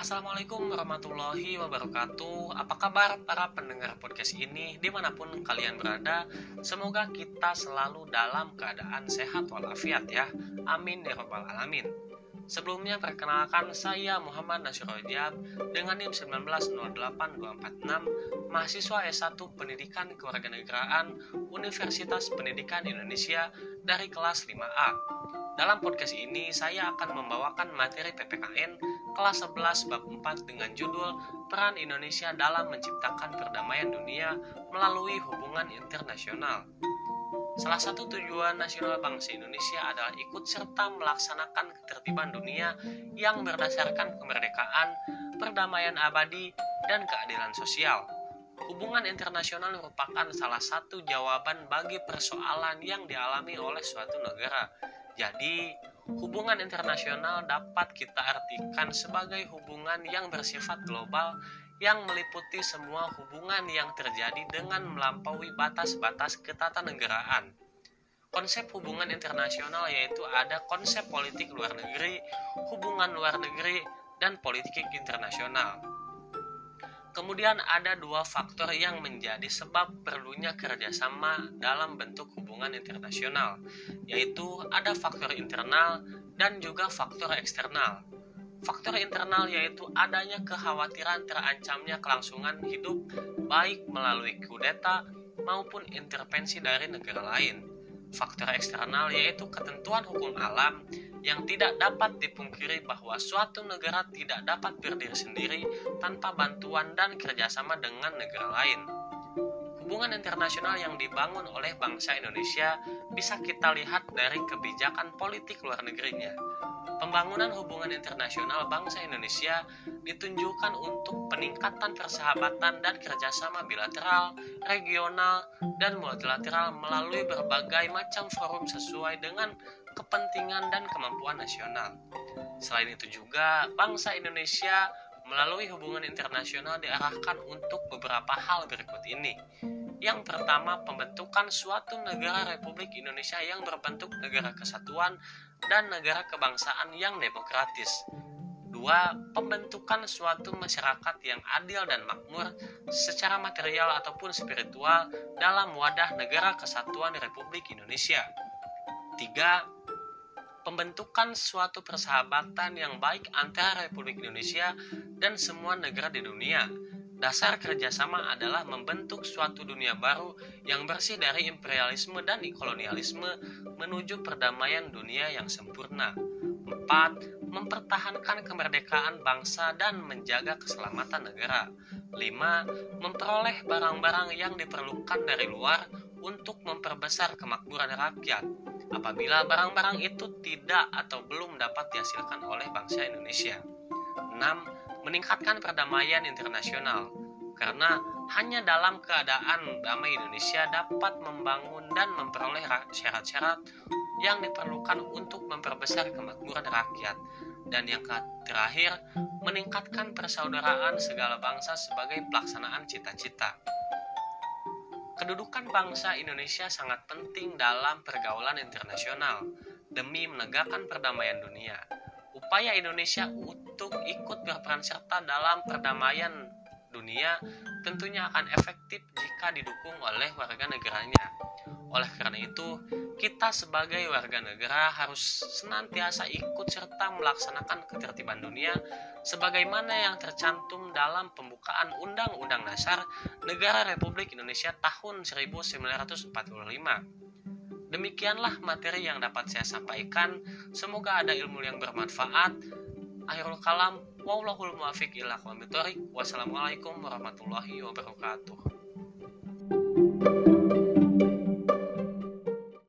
Assalamualaikum warahmatullahi wabarakatuh. Apa kabar para pendengar podcast ini? Di mana pun kalian berada Semoga kita selalu dalam keadaan sehat walafiat ya. Amin ya rabbal alamin Sebelumnya perkenalkan saya Muhammad Nasir Rojab dengan NIM 1908246 mahasiswa S1 Pendidikan Kewarganegaraan Universitas Pendidikan Indonesia dari kelas 5A. Dalam podcast ini saya akan membawakan materi PPKN kelas 11 bab 4 dengan judul Peran Indonesia dalam Menciptakan Perdamaian Dunia melalui Hubungan Internasional. Salah satu tujuan nasional bangsa Indonesia adalah ikut serta melaksanakan ketertiban dunia yang berdasarkan kemerdekaan, perdamaian abadi, dan keadilan sosial. Hubungan internasional merupakan salah satu jawaban bagi persoalan yang dialami oleh suatu negara. Jadi, Hubungan internasional dapat kita artikan sebagai hubungan yang bersifat global yang meliputi semua hubungan yang terjadi dengan melampaui batas-batas ketatanegaraan. Konsep hubungan internasional yaitu ada konsep politik luar negeri, hubungan luar negeri, dan politik internasional. Kemudian ada dua faktor yang menjadi sebab perlunya kerjasama dalam bentuk hubungan internasional, yaitu ada faktor internal dan juga faktor eksternal. Faktor internal yaitu adanya kekhawatiran terancamnya kelangsungan hidup baik melalui kudeta maupun intervensi dari negara lain. Faktor eksternal yaitu ketentuan hukum alam yang tidak dapat dipungkiri bahwa suatu negara tidak dapat berdiri sendiri tanpa bantuan dan kerjasama dengan negara lain. Hubungan internasional yang dibangun oleh bangsa Indonesia bisa kita lihat dari kebijakan politik luar negerinya. Pembangunan hubungan internasional bangsa Indonesia ditunjukkan untuk peningkatan persahabatan dan kerjasama bilateral, regional, dan multilateral melalui berbagai macam forum sesuai dengan kepentingan dan kemampuan nasional. Selain itu juga, bangsa Indonesia melalui hubungan internasional diarahkan untuk beberapa hal berikut ini. Yang pertama, pembentukan suatu negara Republik Indonesia yang berbentuk negara kesatuan dan negara kebangsaan yang demokratis. Dua, pembentukan suatu masyarakat yang adil dan makmur secara material ataupun spiritual dalam wadah negara kesatuan Republik Indonesia. Tiga, pembentukan suatu persahabatan yang baik antara Republik Indonesia dan semua negara di dunia. Dasar kerjasama adalah membentuk suatu dunia baru yang bersih dari imperialisme dan kolonialisme menuju perdamaian dunia yang sempurna. 4. Mempertahankan kemerdekaan bangsa dan menjaga keselamatan negara. 5. Memperoleh barang-barang yang diperlukan dari luar untuk memperbesar kemakmuran rakyat apabila barang-barang itu tidak atau belum dapat dihasilkan oleh bangsa Indonesia. 6. Meningkatkan perdamaian internasional karena hanya dalam keadaan damai Indonesia dapat membangun dan memperoleh syarat-syarat yang diperlukan untuk memperbesar kemakmuran rakyat dan yang terakhir meningkatkan persaudaraan segala bangsa sebagai pelaksanaan cita-cita. Kedudukan bangsa Indonesia sangat penting dalam pergaulan internasional demi menegakkan perdamaian dunia. Upaya Indonesia untuk ikut berperan serta dalam perdamaian dunia tentunya akan efektif jika didukung oleh warga negaranya. Oleh karena itu, kita sebagai warga negara harus senantiasa ikut serta melaksanakan ketertiban dunia sebagaimana yang tercantum dalam pembukaan Undang-Undang Dasar Negara Republik Indonesia tahun 1945. Demikianlah materi yang dapat saya sampaikan. Semoga ada ilmu yang bermanfaat. Akhirul kalam, wallahul muafiq ila Wassalamualaikum warahmatullahi wabarakatuh.